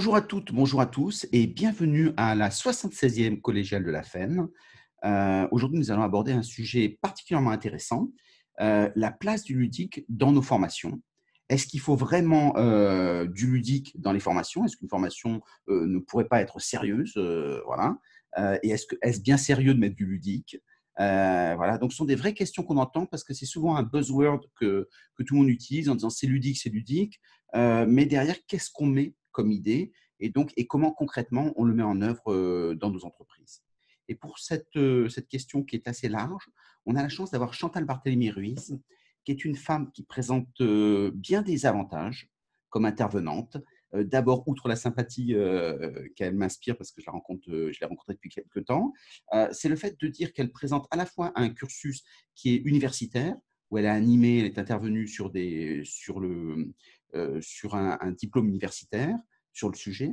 Bonjour à toutes, bonjour à tous et bienvenue à la 76e collégiale de la FEN. Euh, aujourd'hui, nous allons aborder un sujet particulièrement intéressant, euh, la place du ludique dans nos formations. Est-ce qu'il faut vraiment euh, du ludique dans les formations? Est-ce qu'une formation ne pourrait pas être sérieuse? Voilà. Et est-ce bien sérieux de mettre du ludique? Voilà, donc ce sont des vraies questions qu'on entend parce que c'est souvent un buzzword que tout le monde utilise en disant c'est ludique, c'est ludique. mais derrière, qu'est-ce qu'on met? Comme idée et donc et comment concrètement on le met en œuvre dans nos entreprises. Et pour cette, cette question qui est assez large, on a la chance d'avoir Chantal Barthélémy-Ruiz, qui est une femme qui présente bien des avantages comme intervenante. D'abord, outre la sympathie qu'elle m'inspire, parce que je l'ai rencontrée depuis quelques temps, c'est le fait de dire qu'elle présente à la fois un cursus qui est universitaire, où elle a animé, elle est intervenue sur, des, sur, le, sur un, diplôme universitaire, sur le sujet.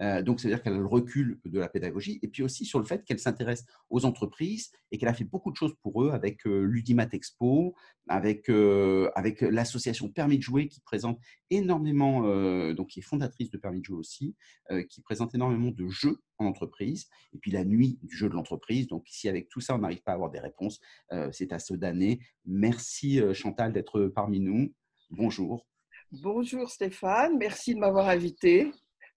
Euh, donc, c'est-à-dire qu'elle a le recul de la pédagogie, et puis aussi sur le fait qu'elle s'intéresse aux entreprises et qu'elle a fait beaucoup de choses pour eux avec euh, l'Udimat Expo, avec, euh, avec l'association Permis de jouer qui présente énormément, donc qui est fondatrice de Permis de jouer aussi, qui présente énormément de jeux en entreprise, et puis la nuit du jeu de l'entreprise. Donc, si avec tout ça, on n'arrive pas à avoir des réponses, c'est à ce d'année. Merci Chantal d'être parmi nous. Bonjour. Bonjour Stéphane, merci de m'avoir invité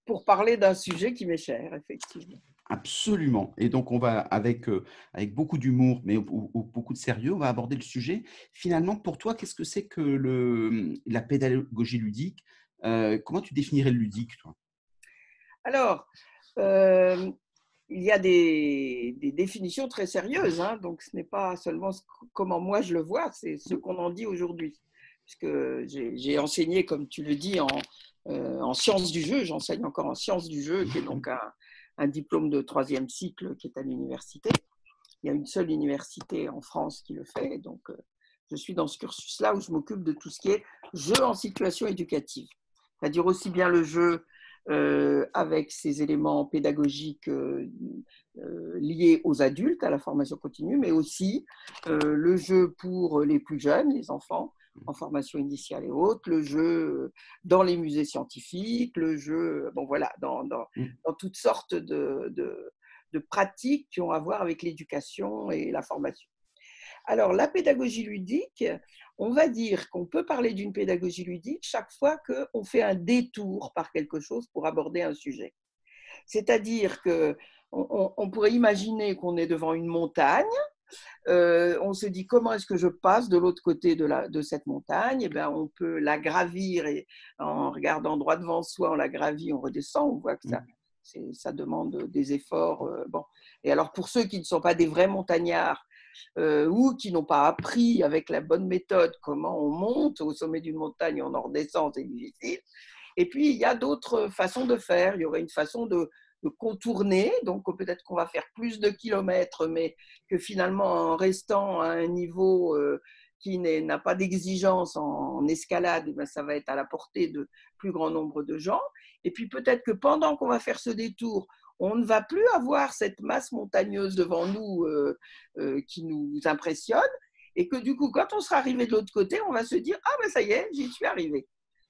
pour parler d'un sujet qui m'est cher, effectivement. Absolument. Et donc, on va, avec, euh, avec beaucoup d'humour, mais beaucoup de sérieux, on va aborder le sujet. Finalement, pour toi, qu'est-ce que c'est que le, la pédagogie ludique euh, Comment tu définirais le ludique, toi? Alors, euh, il y a des, définitions très sérieuses. Hein, donc, ce n'est pas seulement comment moi je le vois, c'est ce qu'on en dit aujourd'hui puisque j'ai enseigné, comme tu le dis, en, euh, en sciences du jeu. J'enseigne encore en sciences du jeu, qui est donc un, diplôme de troisième cycle qui est à l'université. Il y a une seule université en France qui le fait. Donc, euh, je suis dans ce cursus-là où je m'occupe de tout ce qui est jeu en situation éducative. C'est-à-dire aussi bien le jeu euh, avec ses éléments pédagogiques liés aux adultes, à la formation continue, mais aussi le jeu pour les plus jeunes, les enfants, en formation initiale et autres, le jeu euh, dans les musées scientifiques, le jeu, euh, bon voilà, dans, dans, mm. dans toutes sortes de, de, de, pratiques qui ont à voir avec l'éducation et la formation. Alors, la pédagogie ludique, on va dire qu'on peut parler d'une pédagogie ludique chaque fois qu'on fait un détour par quelque chose pour aborder un sujet. C'est-à-dire que on, on pourrait imaginer qu'on est devant une montagne euh, on se dit comment est-ce que je passe de l'autre côté de, la, de cette montagne? Eh bien, On peut la gravir et en regardant droit devant soi, on la gravit, on redescend, on voit que ça, mmh. ça demande des efforts. Euh, bon. Et alors pour ceux qui ne sont pas des vrais montagnards, euh, ou qui n'ont pas appris avec la bonne méthode comment on monte au sommet d'une montagne, on en redescend, c'est difficile. Et puis, il y a d'autres façons de faire. Il y aurait une façon de contourner, donc peut-être qu'on va faire plus de kilomètres, mais que finalement en restant à un niveau euh, qui n'a pas d'exigence en, escalade, eh ben, ça va être à la portée de plus grand nombre de gens. Et puis peut-être que pendant qu'on va faire ce détour, on ne va plus avoir cette masse montagneuse devant nous euh, euh, qui nous impressionne, et que du coup, quand on sera arrivé de l'autre côté, on va se dire ah ben ça y est, j'y suis arrivé.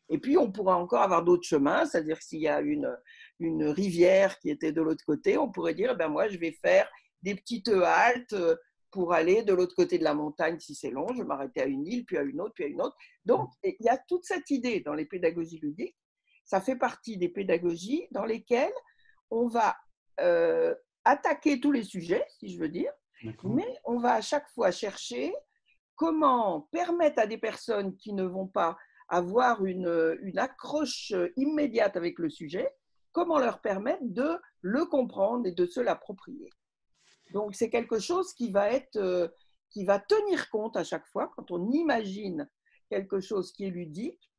Et puis, on pourra encore avoir d'autres chemins, c'est-à-dire s'il y a une, une rivière qui était de l'autre côté, on pourrait dire, ben moi, je vais faire des petites haltes pour aller de l'autre côté de la montagne si c'est long, je vais m'arrêter à une île, puis à une autre, puis à une autre. Donc, il y a toute cette idée dans les pédagogies ludiques. Ça fait partie des pédagogies dans lesquelles on va euh, attaquer tous les sujets, si je veux dire, mais on va à chaque fois chercher comment permettre à des personnes qui ne vont pas avoir une, une accroche immédiate avec le sujet, comment leur permettre de le comprendre et de se l'approprier. Donc c'est quelque chose qui va être, euh, qui va tenir compte à chaque fois quand on imagine quelque chose qui est ludique,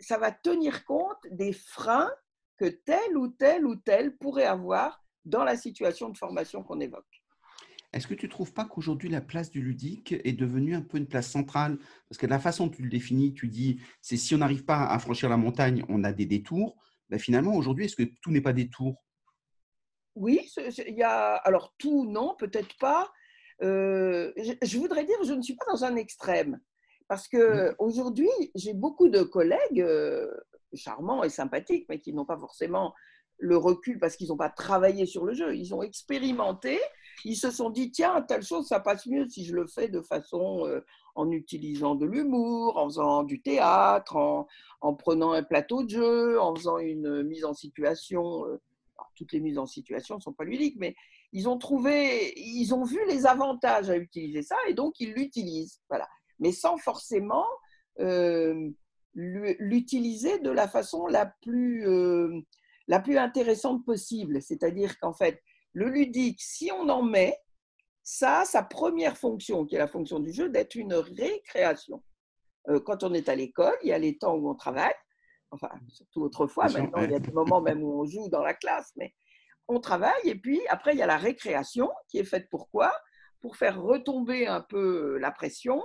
ça va tenir compte des freins que tel ou tel ou tel pourrait avoir dans la situation de formation qu'on évoque. Est-ce que tu ne trouves pas qu'aujourd'hui, la place du ludique est devenue un peu une place centrale? Parce que la façon dont tu le définis, tu dis, c'est si on n'arrive pas à franchir la montagne, on a des détours. Ben finalement, aujourd'hui, est-ce que tout n'est pas détour Oui, il y a. Alors, tout, non, peut-être pas. Euh, je, voudrais dire, je ne suis pas dans un extrême. Parce que aujourd'hui, j'ai beaucoup de collègues euh, charmants et sympathiques, mais qui n'ont pas forcément le recul parce qu'ils n'ont pas travaillé sur le jeu, ils ont expérimenté, ils se sont dit, tiens, telle chose, ça passe mieux si je le fais de façon euh, en utilisant de l'humour, en faisant du théâtre, en, prenant un plateau de jeu, en faisant une mise en situation. Euh, toutes les mises en situation ne sont pas ludiques, mais ils ont trouvé, ils ont vu les avantages à utiliser ça et donc ils l'utilisent. Voilà. Mais sans forcément euh, l'utiliser de la façon la plus, la plus intéressante possible. C'est-à-dire qu'en fait, le ludique, si on en met, ça a sa première fonction, qui est la fonction du jeu, d'être une récréation. Euh, quand on est à l'école, il y a les temps où on travaille, enfin, surtout autrefois, maintenant, il y a des moments même où on joue dans la classe, mais on travaille, et puis après, il y a la récréation, qui est faite pour quoi? Pour faire retomber un peu la pression,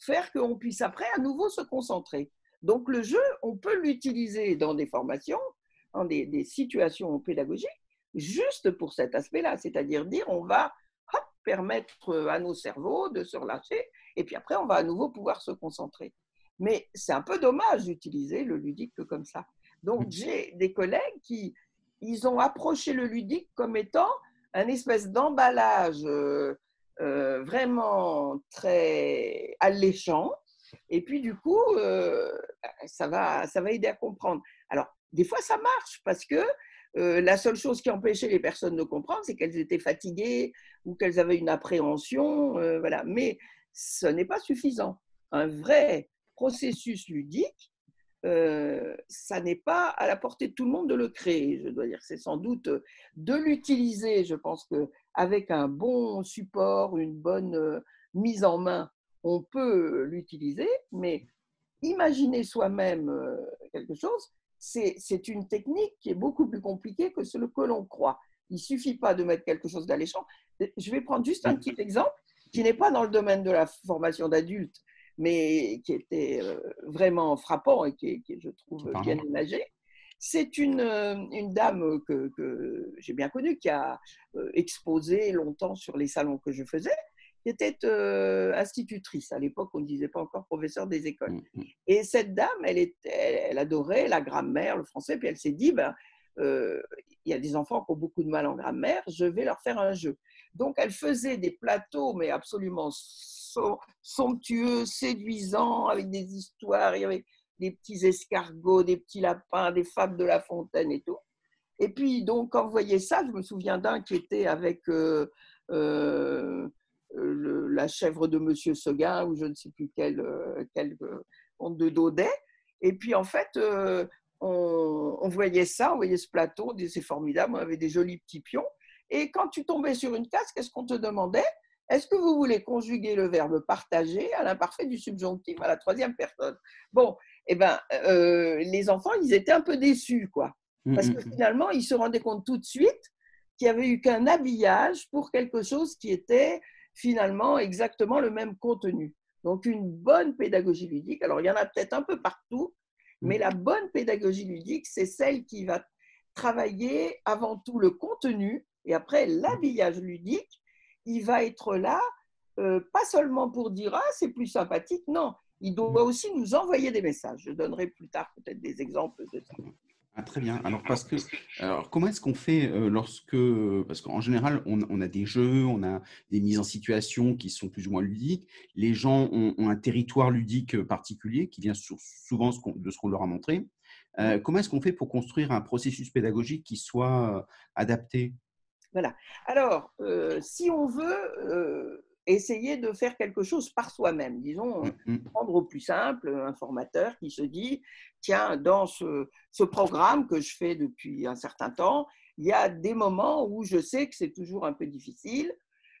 faire qu'on puisse après à nouveau se concentrer. Donc le jeu, on peut l'utiliser dans des formations, dans des, situations pédagogiques, juste pour cet aspect-là, c'est-à-dire dire on va permettre à nos cerveaux de se relâcher, et puis après on va à nouveau pouvoir se concentrer. Mais c'est un peu dommage d'utiliser le ludique comme ça. Donc j'ai des collègues qui ils ont approché le ludique comme étant un espèce d'emballage euh, euh, vraiment très alléchant. Et puis, du coup, euh, ça, va, ça va aider à comprendre. Alors, des fois, ça marche parce que euh, la seule chose qui empêchait les personnes de comprendre, c'est qu'elles étaient fatiguées ou qu'elles avaient une appréhension. voilà. Mais ce n'est pas suffisant. Un vrai processus ludique, ça n'est pas à la portée de tout le monde de le créer. Je dois dire, c'est sans doute de l'utiliser. Je pense que avec un bon support, une bonne euh, mise en main, on peut l'utiliser, mais imaginer soi-même euh, quelque chose, c'est une technique qui est beaucoup plus compliquée que ce que l'on croit. Il ne suffit pas de mettre quelque chose d'alléchant. Je vais prendre juste un petit exemple qui n'est pas dans le domaine de la formation d'adultes, mais qui était euh, vraiment frappant et qui, qui je trouve, bien imagé. C'est une, euh, une, dame que, que j'ai bien connue, qui a euh, exposé longtemps sur les salons que je faisais, qui était euh, institutrice. À l'époque, on ne disait pas encore professeur des écoles. Mmh, mmh. Et cette dame, elle, était, elle adorait la grammaire, le français, puis elle s'est dit, ben, il y a des enfants qui ont beaucoup de mal en grammaire, je vais leur faire un jeu. Donc, elle faisait des plateaux, mais absolument somptueux, séduisants, avec des histoires, il y avait des petits escargots, des petits lapins, des fables de La Fontaine et tout. Et puis, donc, quand vous voyez ça, je me souviens d'un qui était avec euh, euh, la chèvre de Monsieur Seguin, ou je ne sais plus quel, euh, quel conte de Daudet. Et puis, en fait, on, voyait ça, on voyait ce plateau, c'est formidable, on avait des jolis petits pions. Et quand tu tombais sur une case, qu'est-ce qu'on te demandait? Est-ce que vous voulez conjuguer le verbe partager à l'imparfait du subjonctif à la troisième personne? Bon, eh ben, euh, les enfants, ils étaient un peu déçus, quoi. Mmh, Parce que mmh, mmh. finalement, ils se rendaient compte tout de suite qu'il n'y avait eu qu'un habillage pour quelque chose qui était finalement exactement le même contenu. Donc, une bonne pédagogie ludique, alors il y en a peut-être un peu partout, mais la bonne pédagogie ludique, c'est celle qui va travailler avant tout le contenu et après l'habillage ludique, il va être là, euh, pas seulement pour dire ah c'est plus sympathique, non, il doit aussi nous envoyer des messages. Je donnerai plus tard peut-être des exemples de ça. Ah, très bien. Alors, parce que, alors comment est-ce qu'on fait euh, lorsque, parce qu'en général, on, a des jeux, on a des mises en situation qui sont plus ou moins ludiques. Les gens ont, un territoire ludique particulier qui vient souvent de ce qu'on leur a montré. Euh, comment est-ce qu'on fait pour construire un processus pédagogique qui soit euh, adapté? Voilà. Alors, si on veut essayer de faire quelque chose par soi-même. Disons, mmh, mmh. prendre au plus simple un formateur qui se dit, tiens, dans ce, ce, programme que je fais depuis un certain temps, il y a des moments où je sais que c'est toujours un peu difficile,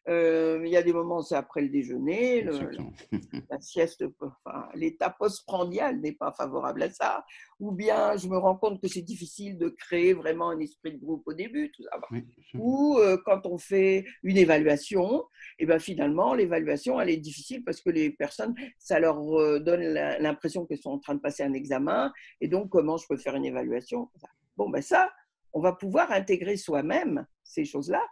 euh, il y a des moments, c'est après le déjeuner, la sieste, enfin, l'état postprandial n'est pas favorable à ça. Ou bien je me rends compte que c'est difficile de créer vraiment un esprit de groupe au début, tout ça. Ou euh, quand on fait une évaluation, et eh ben finalement, l'évaluation, elle est difficile parce que les personnes, ça leur euh, donne l'impression qu'elles sont en train de passer un examen. Et donc, comment je peux faire une évaluation Bon, ben ça, on va pouvoir intégrer soi-même ces choses-là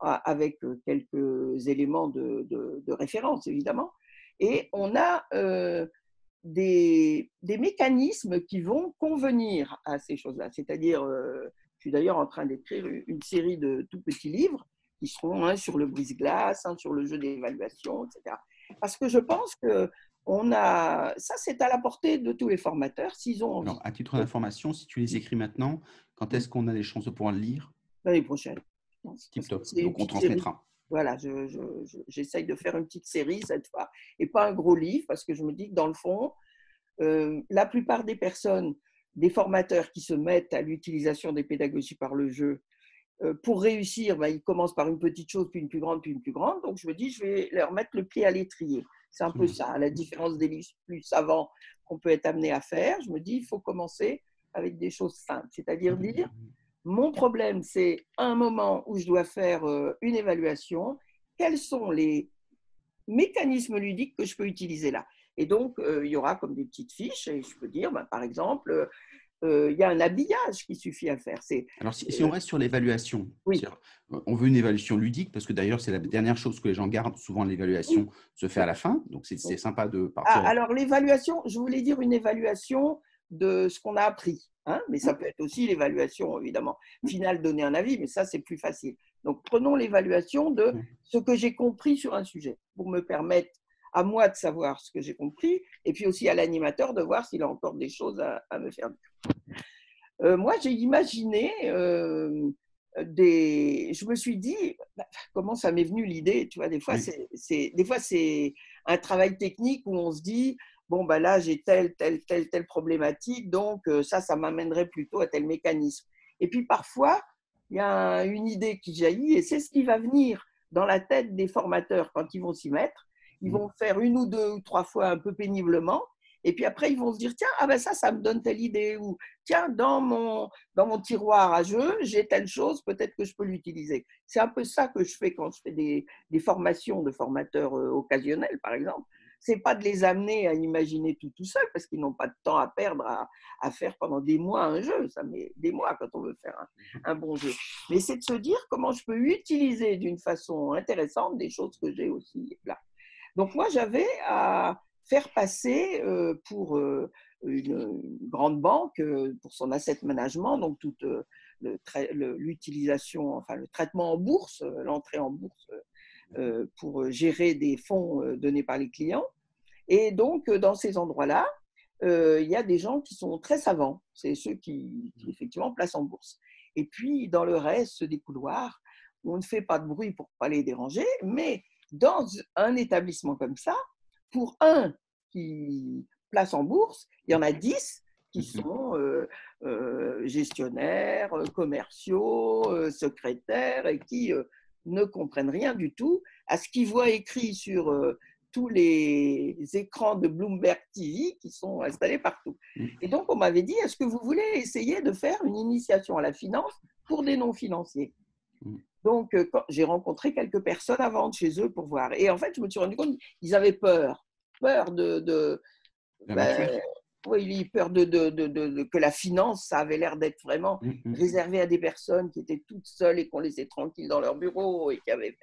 avec quelques éléments de, référence, évidemment. Et on a euh, des, mécanismes qui vont convenir à ces choses-là. C'est-à-dire, euh, Je suis d'ailleurs en train d'écrire une série de tout petits livres qui seront un sur le brise-glace, un sur le jeu d'évaluation, etc. Parce que je pense que on a, ça, c'est à la portée de tous les formateurs s'ils ont envie. Alors, à titre d'information, si tu les écris maintenant, quand est-ce qu'on a les chances de pouvoir le lire? L'année prochaine. Donc, on transmettra. Voilà, j'essaye de faire une petite série cette fois, et pas un gros livre, parce que je me dis que dans le fond, euh, la plupart des personnes, des formateurs qui se mettent à l'utilisation des pédagogies par le jeu, euh, pour réussir, ben, ils commencent par une petite chose, puis une plus grande, puis une plus grande. Donc, je me dis, je vais leur mettre le pied à l'étrier. C'est un peu mmh. ça, la différence des livres plus savants qu'on peut être amené à faire. Je me dis, il faut commencer avec des choses simples, c'est-à-dire mmh. dire, mon problème, c'est un moment où je dois faire euh, une évaluation, quels sont les mécanismes ludiques que je peux utiliser là? Et donc, euh, il y aura comme des petites fiches, et je peux dire, ben, par exemple, euh, il y a un habillage qui suffit à faire. Alors, si, on reste sur l'évaluation, on veut une évaluation ludique, parce que d'ailleurs, c'est la dernière chose que les gens gardent. Souvent, l'évaluation se fait à la fin, donc c'est sympa de partir. Ah, alors, l'évaluation, je voulais dire une évaluation de ce qu'on a appris, hein, mais ça peut être aussi l'évaluation, évidemment, finale, donner un avis, mais ça, c'est plus facile. Donc, prenons l'évaluation de ce que j'ai compris sur un sujet, pour me permettre à moi de savoir ce que j'ai compris, et puis aussi à l'animateur de voir s'il a encore des choses à, me faire dire. Euh, moi, j'ai imaginé euh, des. Je me suis dit, bah, comment ça m'est venu l'idée Tu vois, des fois, c'est, des fois, c'est un travail technique où on se dit, bon, bah là, j'ai telle, telle, telle, telle problématique, donc euh, ça, ça m'amènerait plutôt à tel mécanisme. Et puis parfois, il y a une idée qui jaillit, et c'est ce qui va venir dans la tête des formateurs quand ils vont s'y mettre. Ils vont faire une ou deux ou trois fois un peu péniblement. Et puis après, ils vont se dire, tiens, ah ben ça, ça me donne telle idée. Ou tiens, dans mon, dans mon tiroir à jeu, j'ai telle chose, peut-être que je peux l'utiliser. C'est un peu ça que je fais quand je fais des, des formations de formateurs euh, occasionnels, par exemple. C'est pas de les amener à imaginer tout tout seul, parce qu'ils n'ont pas de temps à perdre à, à, faire pendant des mois un jeu. Ça met des mois quand on veut faire un, bon jeu. Mais c'est de se dire comment je peux utiliser d'une façon intéressante des choses que j'ai aussi là. Donc moi, j'avais à faire passer euh, pour euh, une, grande banque, euh, pour son asset management, donc toute l'utilisation, enfin le traitement en bourse, l'entrée en bourse pour gérer des fonds donnés par les clients. Et donc, dans ces endroits-là, il y a des gens qui sont très savants. C'est ceux qui, qui, effectivement placent en bourse. Et puis, dans le reste des couloirs, on ne fait pas de bruit pour ne pas les déranger, mais dans un établissement comme ça, pour un qui place en bourse, il y en a dix qui mhm. sont euh, euh, gestionnaires, euh, commerciaux, secrétaires et qui ne comprennent rien du tout à ce qu'ils voient écrit sur tous les écrans de Bloomberg TV qui sont installés partout. Mhm. Et donc, on m'avait dit, est-ce que vous voulez essayer de faire une initiation à la finance pour des non-financiers? Mhm. Donc, euh, j'ai rencontré quelques personnes avant de chez eux pour voir. Et en fait, je me suis rendu compte qu'ils avaient peur. Peur de. de ben, oui, peur de, de, que la finance, ça avait l'air d'être vraiment mmh, réservé à des personnes qui étaient toutes seules et qu'on laissait tranquilles dans leur bureau et qui, avaient,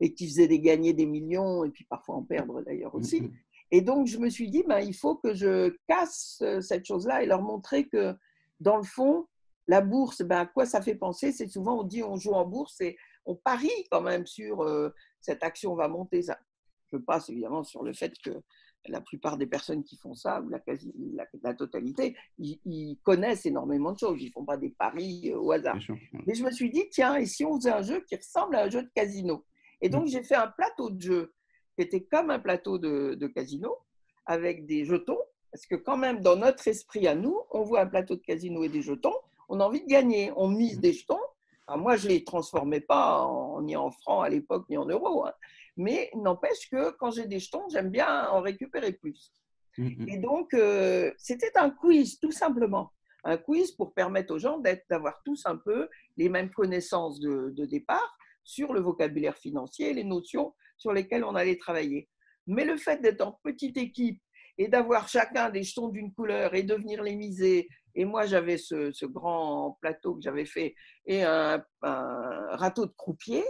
et qui faisaient des gagner des millions et puis parfois en perdre d'ailleurs aussi. Mmh, et donc, je me suis dit, ben, il faut que je casse euh, cette chose-là et leur montrer que, dans le fond, la bourse, ben, à quoi ça fait penser? C'est souvent on dit on joue en bourse et on parie quand même sur euh, cette action va monter. Ça. Je passe évidemment sur le fait que la plupart des personnes qui font ça, ou la, quasi, la, totalité, ils, connaissent énormément de choses. Ils ne font pas des paris euh, au hasard. Mais je me suis dit, tiens, et si on faisait un jeu qui ressemble à un jeu de casino? Et donc, mmh. j'ai fait un plateau de jeu qui était comme un plateau de, de casino, avec des jetons. Parce que quand même, dans notre esprit à nous, on voit un plateau de casino et des jetons on a envie de gagner. On mise des jetons. moi, je ne les transformais pas en, ni en francs à l'époque, ni en euros. Hein. Mais n'empêche que quand j'ai des jetons, j'aime bien en récupérer plus. Mmh, mmh. Et donc, euh, c'était un quiz, tout simplement. Un quiz pour permettre aux gens d'avoir tous un peu les mêmes connaissances de, de départ sur le vocabulaire financier, les notions sur lesquelles on allait travailler. Mais le fait d'être en petite équipe et d'avoir chacun des jetons d'une couleur et de venir les miser et moi, j'avais ce, grand plateau que j'avais fait et un, râteau de croupier.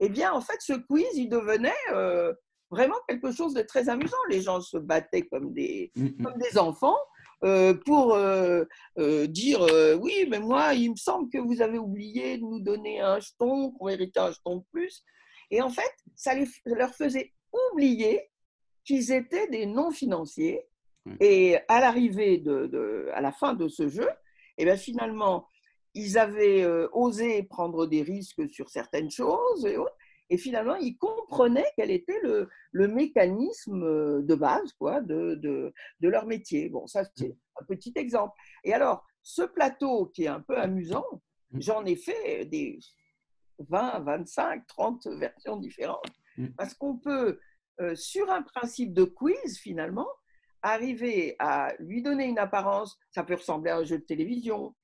Eh bien, en fait, ce quiz, il devenait euh, vraiment quelque chose de très amusant. Les gens se battaient comme des, mm, mm. comme des enfants. euh, pour euh, dire oui, mais moi, il me semble que vous avez oublié de nous donner un jeton, qu'on méritait un jeton de plus. Et en fait, ça leur faisait oublier qu'ils étaient des non-financiers. Et à l'arrivée de, à la fin de ce jeu, et eh bien finalement, ils avaient osé prendre des risques sur certaines choses et autres. Et finalement, ils comprenaient quel était le, le mécanisme euh, de base quoi, de, de, de, leur métier. Bon, ça, c'est un petit exemple. Et alors, ce plateau qui est un peu amusant, mm. j'en ai fait des 20, 25, 30 versions différentes. Mm. Parce qu'on peut, euh, sur un principe de quiz, finalement, arriver à lui donner une apparence. Ça peut ressembler à un jeu de télévision,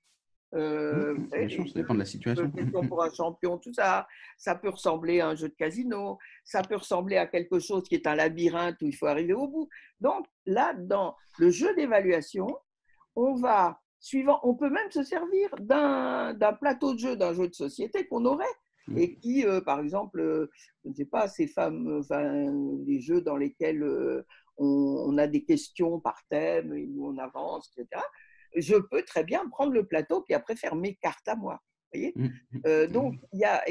euh, ça dépend de la situation. Pour un champion, tout ça. Ça peut ressembler à un jeu de casino. Ça peut ressembler à quelque chose qui est un labyrinthe où il faut arriver au bout. Donc là, dans le jeu d'évaluation, on va suivant, on peut même se servir d'un plateau de jeu, d'un jeu de société qu'on aurait mmh. et qui, euh, par exemple, euh, je ne sais pas, ces femmes, enfin, les jeux dans lesquels on, on, a des questions par thème où on avance, etc je peux très bien prendre le plateau puis après faire mes cartes à moi. Voyez? Mmh, mmh, euh, mmh. donc, il y a,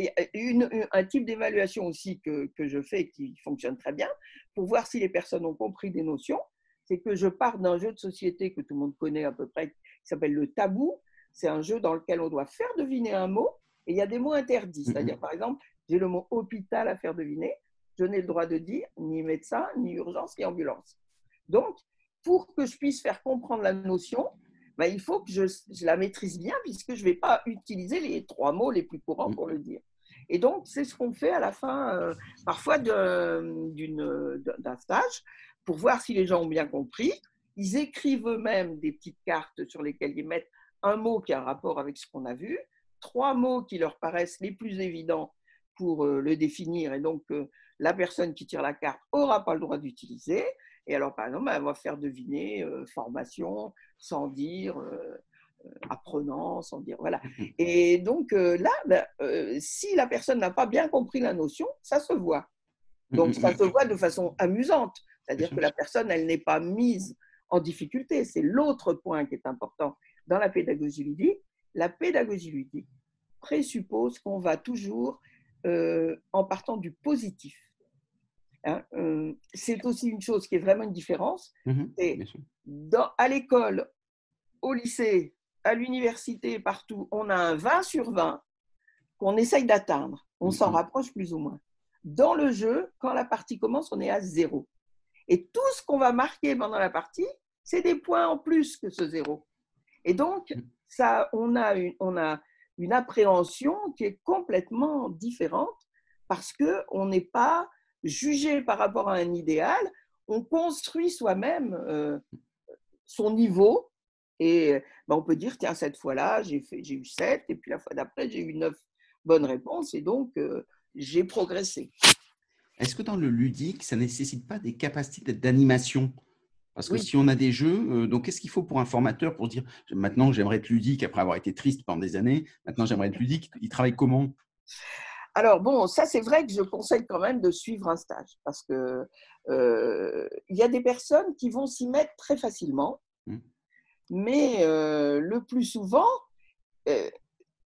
un type d'évaluation aussi que, que, je fais qui fonctionne très bien pour voir si les personnes ont compris des notions. C'est que je pars d'un jeu de société que tout le monde connaît à peu près, qui s'appelle le tabou. C'est un jeu dans lequel on doit faire deviner un mot et il y a des mots interdits. C'est-à-dire, par exemple, j'ai le mot hôpital à faire deviner. Je n'ai le droit de dire ni médecin, ni urgence, ni ambulance. Donc, pour que je puisse faire comprendre la notion, ben, il faut que je, la maîtrise bien puisque je ne vais pas utiliser les trois mots les plus courants pour le dire. Et donc, c'est ce qu'on fait à la fin, euh, parfois d'un stage, pour voir si les gens ont bien compris. Ils écrivent eux-mêmes des petites cartes sur lesquelles ils mettent un mot qui a un rapport avec ce qu'on a vu, trois mots qui leur paraissent les plus évidents pour euh, le définir. Et donc, euh, la personne qui tire la carte n'aura pas le droit d'utiliser. Et alors, par exemple, elle va faire deviner euh, formation sans dire euh, euh, apprenant, sans dire. Voilà. Et donc là, ben, si la personne n'a pas bien compris la notion, ça se voit. Donc, ça se voit de façon amusante. C'est-à-dire que la personne, elle n'est pas mise en difficulté. C'est l'autre point qui est important dans la pédagogie ludique. La pédagogie ludique présuppose qu'on va toujours en partant du positif. Hein, euh, c'est aussi une chose qui est vraiment une différence. Mmh dans, à l'école, au lycée, à l'université, partout, on a un 20 sur 20 qu'on essaye d'atteindre. On s'en mmh rapproche plus ou moins. Dans le jeu, quand la partie commence, on est à zéro. Et tout ce qu'on va marquer pendant la partie, c'est des points en plus que ce zéro. Et donc, mmh. ça, on, a une, on a une appréhension qui est complètement différente parce qu'on n'est pas juger par rapport à un idéal, on construit soi-même euh, son niveau et ben, on peut dire, tiens, cette fois-là, j'ai, eu 7 et puis la fois d'après, j'ai eu 9 bonnes réponses et donc euh, j'ai progressé. Est-ce que dans le ludique, ça ne nécessite pas des capacités d'animation? Parce que si on a des jeux, euh, donc qu'est-ce qu'il faut pour un formateur pour dire maintenant j'aimerais être ludique après avoir été triste pendant des années, maintenant j'aimerais être ludique, il travaille comment? Alors bon, ça c'est vrai que je conseille quand même de suivre un stage parce que euh, il y a des personnes qui vont s'y mettre très facilement, mmh. Mais euh, le plus souvent, euh,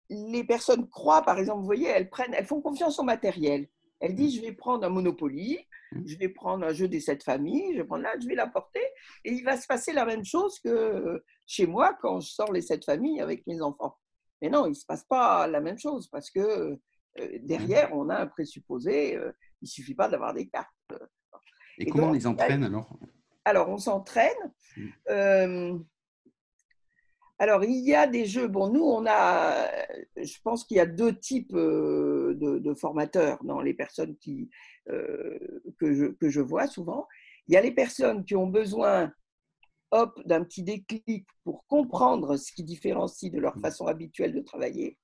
les personnes croient, par exemple, vous voyez, elles prennent, elles font confiance au matériel. Elles disent, je vais prendre un Monopoly, mmh. je vais prendre un jeu des sept familles, je vais prendre là, je vais l'apporter, et il va se passer la même chose que chez moi quand je sors les sept familles avec mes enfants. Mais non, il ne se passe pas la même chose parce que euh, derrière, on a un présupposé. Euh, il ne suffit pas d'avoir des cartes. Euh, Et, comment on les entraîne alors? Alors, on s'entraîne. Mmh. Alors, il y a des jeux. Bon, nous, on a. Je pense qu'il y a deux types de, formateurs dans les personnes qui, que, je, que je vois souvent. Il y a les personnes qui ont besoin hop, d'un petit déclic pour comprendre ce qui différencie de leur mmh. façon habituelle de travailler.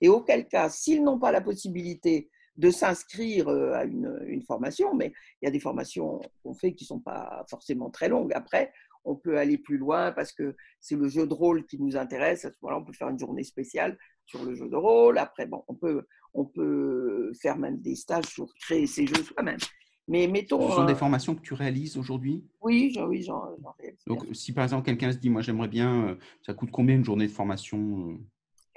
Et auquel cas, s'ils n'ont pas la possibilité de s'inscrire euh, à une, formation, mais il y a des formations qu'on fait qui ne sont pas forcément très longues. Après, on peut aller plus loin parce que c'est le jeu de rôle qui nous intéresse. À ce moment-là, on peut faire une journée spéciale sur le jeu de rôle. Après, bon, on peut, on peut faire même des stages sur créer ces jeux soi-même. Mais mettons. Ce sont des formations que tu réalises aujourd'hui? Oui, oui, j'en réalise. Donc, si par exemple quelqu'un se dit, moi j'aimerais bien, ça coûte combien une journée de formation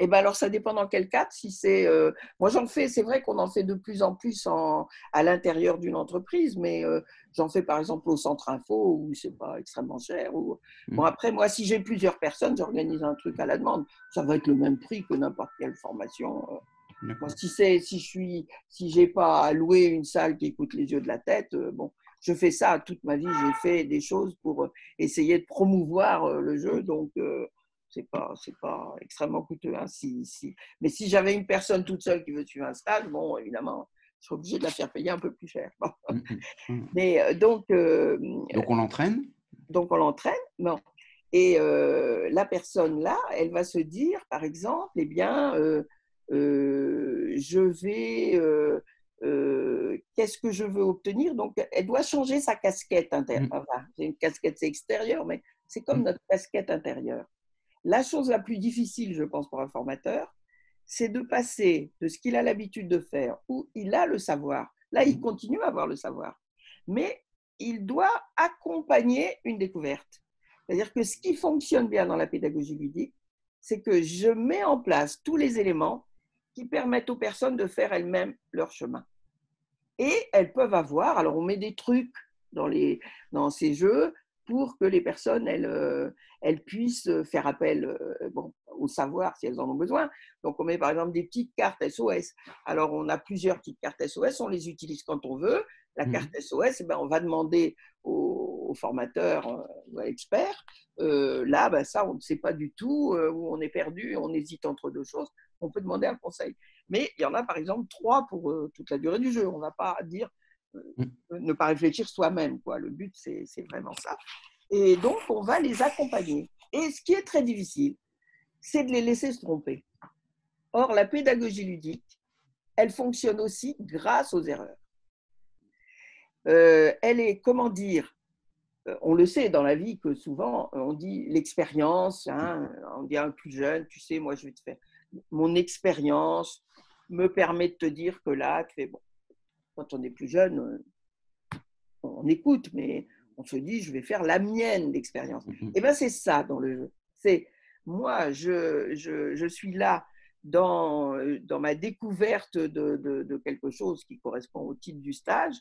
eh ben alors, ça dépend dans quel cadre. Si c'est, euh, moi, j'en fais. C'est vrai qu'on en fait de plus en plus en, à l'intérieur d'une entreprise, mais euh, j'en fais par exemple au centre info où c'est pas extrêmement cher. Ou... Mmh. Bon après, moi, si j'ai plusieurs personnes, j'organise un truc à la demande. Ça va être le même prix que n'importe quelle formation. Euh. Moi, si c'est, si je suis, si j'ai pas à louer une salle qui écoute les yeux de la tête, bon, je fais ça toute ma vie. J'ai fait des choses pour essayer de promouvoir le jeu, donc c'est pas c'est pas extrêmement coûteux hein, si, si, mais si j'avais une personne toute seule qui veut suivre un stage bon évidemment je suis obligé de la faire payer un peu plus cher. Mmh, mmh, mmh. mais euh, donc euh, donc on l'entraîne? Donc on l'entraîne non. Et euh, la personne là elle va se dire par exemple eh bien je vais qu'est-ce que je veux obtenir? Donc elle doit changer sa casquette intérieure c'est une casquette extérieure mais c'est comme notre casquette intérieure la chose la plus difficile, je pense, pour un formateur, c'est de passer de ce qu'il a l'habitude de faire, où il a le savoir. Là, il continue à avoir le savoir. Mais il doit accompagner une découverte. C'est-à-dire que ce qui fonctionne bien dans la pédagogie ludique, c'est que je mets en place tous les éléments qui permettent aux personnes de faire elles-mêmes leur chemin. Et elles peuvent avoir, alors on met des trucs dans, les, dans ces jeux, pour que les personnes elles, euh, elles puissent faire appel euh, bon, au savoir si elles en ont besoin. Donc on met par exemple des petites cartes SOS. Alors on a plusieurs petites cartes SOS, on les utilise quand on veut. La mmh carte SOS, eh ben, on va demander au, formateur euh, ou à l'expert. là, ben, ça, on ne sait pas du tout, où on est perdu, on hésite entre deux choses. On peut demander un conseil. Mais il y en a par exemple trois pour toute la durée du jeu. On ne va pas dire Mmh. Ne pas réfléchir soi-même. Quoi. Le but, c'est vraiment ça. Et donc, on va les accompagner. Et ce qui est très difficile, c'est de les laisser se tromper. Or, la pédagogie ludique, elle fonctionne aussi grâce aux erreurs. Euh, elle est, comment dire, euh, on le sait dans la vie que souvent on dit l'expérience, hein, on dit un plus jeune, tu sais, moi je vais te faire, mon expérience me permet de te dire que là, tu fais bon quand on est plus jeune, euh, on écoute, mais on se dit, je vais faire la mienne d'expérience. Mhm. Et eh bien, c'est ça dans le jeu. C'est moi, je, je, suis là dans, dans ma découverte de, de, quelque chose qui correspond au titre du stage.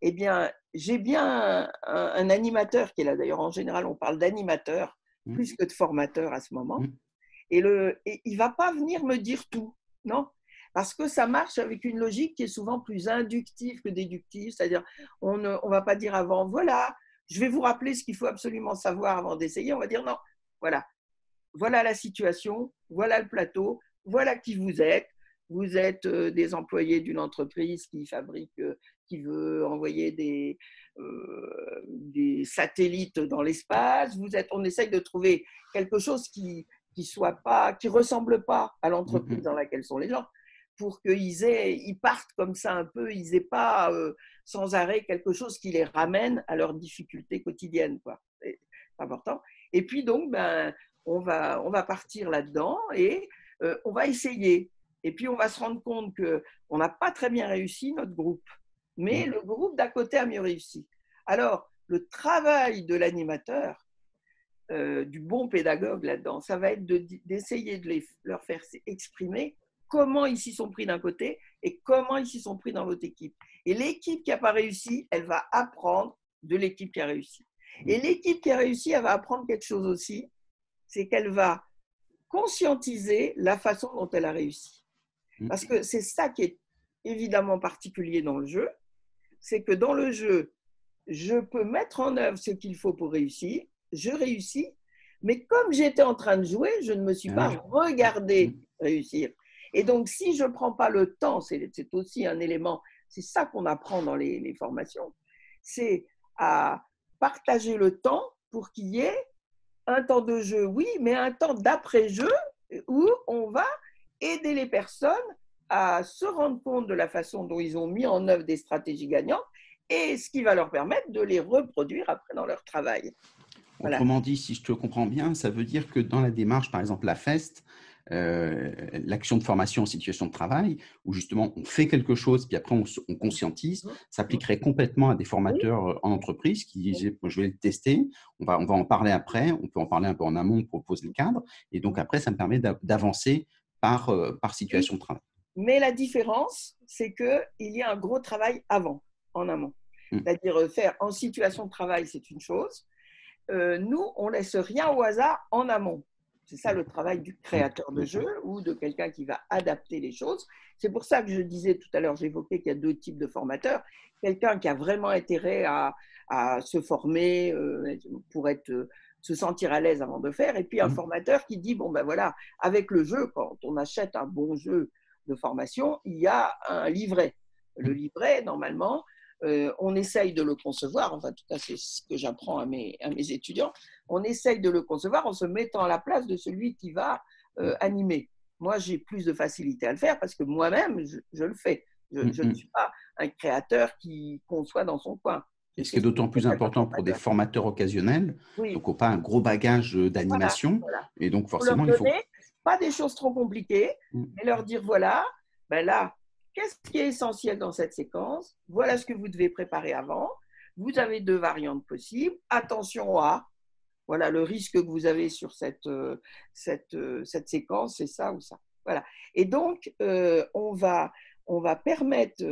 Eh bien, j'ai bien un, animateur qui est là. D'ailleurs, en général, on parle d'animateur mhm. plus que de formateur à ce moment. Mhm. Et, le, et il ne va pas venir me dire tout. Non, parce que ça marche avec une logique qui est souvent plus inductive que déductive, c'est-à-dire on ne on va pas dire avant, voilà, je vais vous rappeler ce qu'il faut absolument savoir avant d'essayer, on va dire non, voilà, voilà la situation, voilà le plateau, voilà qui vous êtes, vous êtes euh, des employés d'une entreprise qui fabrique, euh, qui veut envoyer des, euh, des satellites dans l'espace. Vous êtes, on essaye de trouver quelque chose qui qui soit pas, qui ressemble pas à l'entreprise mm-hmm. dans laquelle sont les gens pour qu'ils aient, ils partent comme ça un peu, ils n'aient pas euh, sans arrêt quelque chose qui les ramène à leurs difficultés quotidiennes. C'est important. Et puis donc, ben, on, va, on va partir là-dedans et euh, on va essayer. Et puis on va se rendre compte qu'on n'a pas très bien réussi notre groupe, mais mmh. le groupe d'à côté a mieux réussi. Alors, le travail de l'animateur, euh, du bon pédagogue là-dedans, ça va être d'essayer de, les, leur faire exprimer comment ils s'y sont pris d'un côté et comment ils s'y sont pris dans l'autre équipe. Et l'équipe qui n'a pas réussi, elle va apprendre de l'équipe qui a réussi. Et l'équipe qui a réussi, elle va apprendre quelque chose aussi, c'est qu'elle va conscientiser la façon dont elle a réussi. Parce que c'est ça qui est évidemment particulier dans le jeu, c'est que dans le jeu, je peux mettre en œuvre ce qu'il faut pour réussir, je réussis, mais comme j'étais en train de jouer, je ne me suis pas ah. regardé mm. réussir. Et donc, si je ne prends pas le temps, c'est aussi un élément, c'est ça qu'on apprend dans les, formations, c'est à partager le temps pour qu'il y ait un temps de jeu, oui, mais un temps d'après-jeu où on va aider les personnes à se rendre compte de la façon dont ils ont mis en œuvre des stratégies gagnantes et ce qui va leur permettre de les reproduire après dans leur travail. Autrement dit, si je te comprends bien, ça veut dire que dans la démarche, par exemple, la FEST, l'action de formation en situation de travail, où justement on fait quelque chose, puis après on, conscientise, mmh. s'appliquerait complètement à des formateurs en entreprise qui disaient je vais le tester, on va, on va en parler après, on peut en parler un peu en amont pour poser le cadre, et donc après ça me permet d'avancer par, par situation de travail. Mais la différence, c'est qu'il y a un gros travail avant, en amont. Mmh. C'est-à-dire faire en situation de travail, c'est une chose. nous, on laisse rien au hasard en amont. C'est ça le travail du créateur de jeu ou de quelqu'un qui va adapter les choses. C'est pour ça que je disais tout à l'heure, j'évoquais qu'il y a deux types de formateurs. Quelqu'un qui a vraiment intérêt à, se former euh, pour être, se sentir à l'aise avant de faire, et puis un mmh. formateur qui dit, bon ben voilà, avec le jeu, quand on achète un bon jeu de formation, il y a un livret. Le mmh. livret, normalement, euh, on essaye de le concevoir, enfin, tout cas, c'est ce que j'apprends à mes, à mes étudiants, on essaye de le concevoir en se mettant à la place de celui qui va euh, animer. Moi, j'ai plus de facilité à le faire parce que moi-même, je, le fais. Je, ne mm-hmm. suis pas un créateur qui conçoit dans son coin. Et ce qui est d'autant plus important pour des formateurs occasionnels, donc qui n'ont pas un gros bagage d'animation. Et donc, forcément, il faut. Pas des choses trop compliquées, mm. mais leur dire voilà, ben là, qu'est-ce qui est essentiel dans cette séquence? Voilà ce que vous devez préparer avant. Vous avez deux variantes possibles. Attention à, voilà, le risque que vous avez sur cette, euh, cette, euh, cette séquence, c'est ça ou ça. Voilà. Et donc, euh, on, va, on va permettre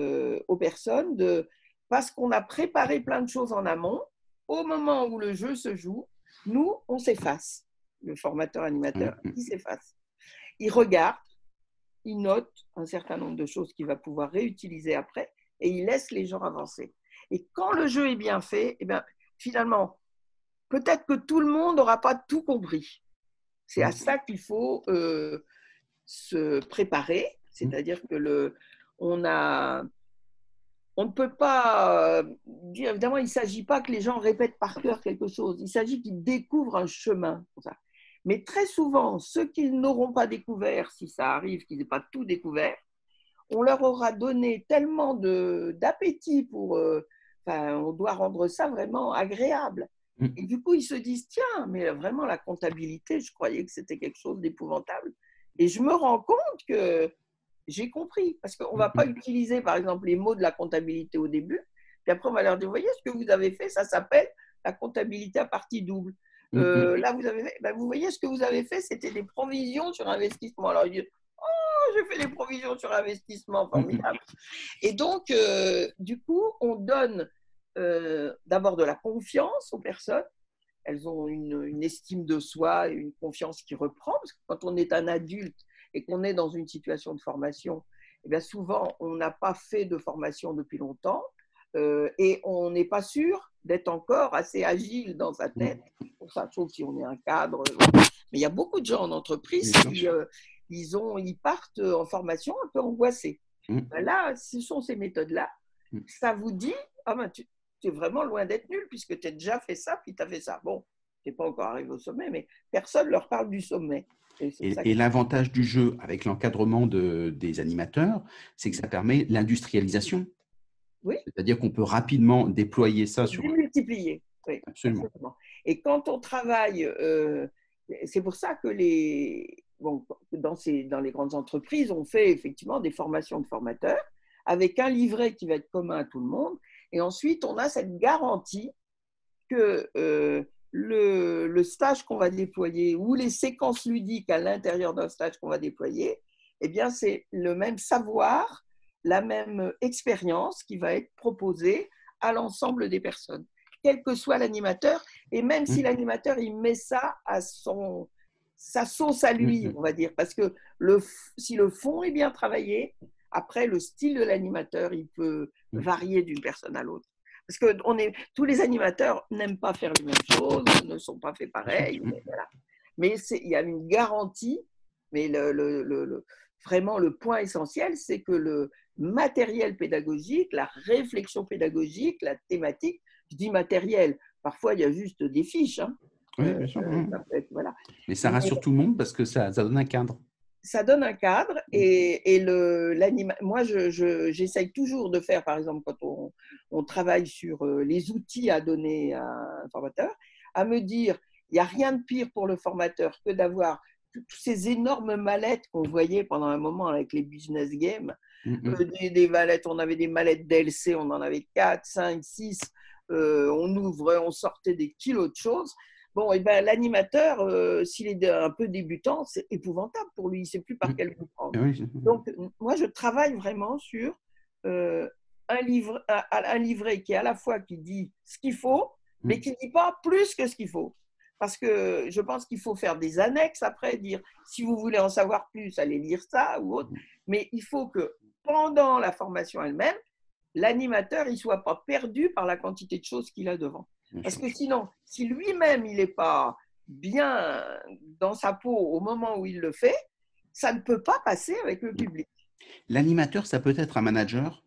aux personnes de, parce qu'on a préparé plein de choses en amont, au moment où le jeu se joue, nous, on s'efface. Le formateur animateur, mmh. il s'efface. Il regarde, il note un certain nombre de choses qu'il va pouvoir réutiliser après et il laisse les gens avancer. Et quand le jeu est bien fait, eh bien, finalement, peut-être que tout le monde n'aura pas tout compris. C'est à ça qu'il faut euh, se préparer, c'est-à-dire que le, on a, on ne peut pas euh, dire, évidemment, il ne s'agit pas que les gens répètent par cœur quelque chose, il s'agit qu'ils découvrent un chemin. Mais très souvent, ceux qui n'auront pas découvert, si ça arrive qu'ils n'aient pas tout découvert, on leur aura donné tellement d'appétit pour... Euh, on doit rendre ça vraiment agréable. Mm. Et du coup, ils se disent, tiens, mais vraiment la comptabilité, je croyais que c'était quelque chose d'épouvantable. Et je me rends compte que j'ai compris, parce qu'on ne va pas mm-hmm. utiliser, par exemple, les mots de la comptabilité au début, puis après, on va leur dire, vous voyez ce que vous avez fait, ça s'appelle la comptabilité à partie double. Euh, mm-hmm. là, vous, avez ben, vous voyez ce que vous avez fait, c'était des provisions sur investissement. Alors, ils disent, oh, j'ai fait des provisions sur investissement, formidable. Mm-hmm. Et donc, euh, du coup, on donne euh, d'abord de la confiance aux personnes. Elles ont une, estime de soi une confiance qui reprend. Parce que quand on est un adulte et qu'on est dans une situation de formation, eh bien souvent, on n'a pas fait de formation depuis longtemps euh, et on n'est pas sûr d'être encore assez agile dans sa tête. Pour ça, sauf si on est un cadre. Mais il y a beaucoup de gens en entreprise qui euh, ils ont, ils partent en formation un peu angoissés. Mmh. Ben là, ce sont ces méthodes-là. Mmh. Ça vous dit, ah ben, tu, tu es vraiment loin d'être nul puisque tu as déjà fait ça, puis tu as fait ça. Bon, tu n'es pas encore arrivé au sommet, mais personne ne leur parle du sommet. Et, l'avantage du jeu avec l'encadrement de, des animateurs, c'est que ça permet l'industrialisation. Oui. C'est-à-dire qu'on peut rapidement déployer ça sur. Multiplier. Oui, absolument. Et quand on travaille, euh, c'est pour ça que les, bon, dans, ces, dans les grandes entreprises, on fait effectivement des formations de formateurs avec un livret qui va être commun à tout le monde et ensuite, on a cette garantie que euh, le, stage qu'on va déployer ou les séquences ludiques à l'intérieur d'un stage qu'on va déployer, eh bien, c'est le même savoir, la même expérience qui va être proposée à l'ensemble des personnes, quel que soit l'animateur. Et même si mmh. l'animateur, il met ça à son, sa sauce à lui, mmh. on va dire, parce que le, si le fond est bien travaillé, après, le style de l'animateur, il peut mm. varier d'une personne à l'autre. Parce que on est, tous les animateurs n'aiment pas faire les mêmes choses, ne sont pas faits pareil. Mais, voilà. mais il y a une garantie, mais le, vraiment le point essentiel, c'est que le matériel pédagogique, la réflexion pédagogique, la thématique, je dis matériel, parfois il y a juste des fiches. Hein. Oui, bien sûr. Euh, voilà. Mais ça rassure tout le monde parce que ça, ça donne un cadre ça donne un cadre mmh. et, et le, moi, j'essaye je, toujours de faire, par exemple, quand on, on, travaille sur euh, les outils à donner à un formateur, à me dire, il n'y a rien de pire pour le formateur que d'avoir toutes ces énormes mallettes qu'on voyait pendant un moment avec les business games. Mm, mm. Euh, des, mallettes, on avait des mallettes DLC, on en avait 4, 5, 6. on ouvrait, on sortait des kilos de choses. Bon, et ben l'animateur, euh, s'il est un peu débutant, c'est épouvantable pour lui. Il ne sait plus par Mm. quel bout prendre. Oui, Donc, moi, je travaille vraiment sur euh, un, livre, un, un livret qui est à la fois qui dit ce qu'il faut, mais Mm. qui ne dit pas plus que ce qu'il faut. Parce que je pense qu'il faut faire des annexes après, dire si vous voulez en savoir plus, allez lire ça ou autre. Mais il faut que pendant la formation elle-même, l'animateur ne soit pas perdu par la quantité de choses qu'il a devant. Parce que sinon, si lui-même, il n'est pas bien dans sa peau au moment où il le fait, ça ne peut pas passer avec le public. L'animateur, ça peut être un manager?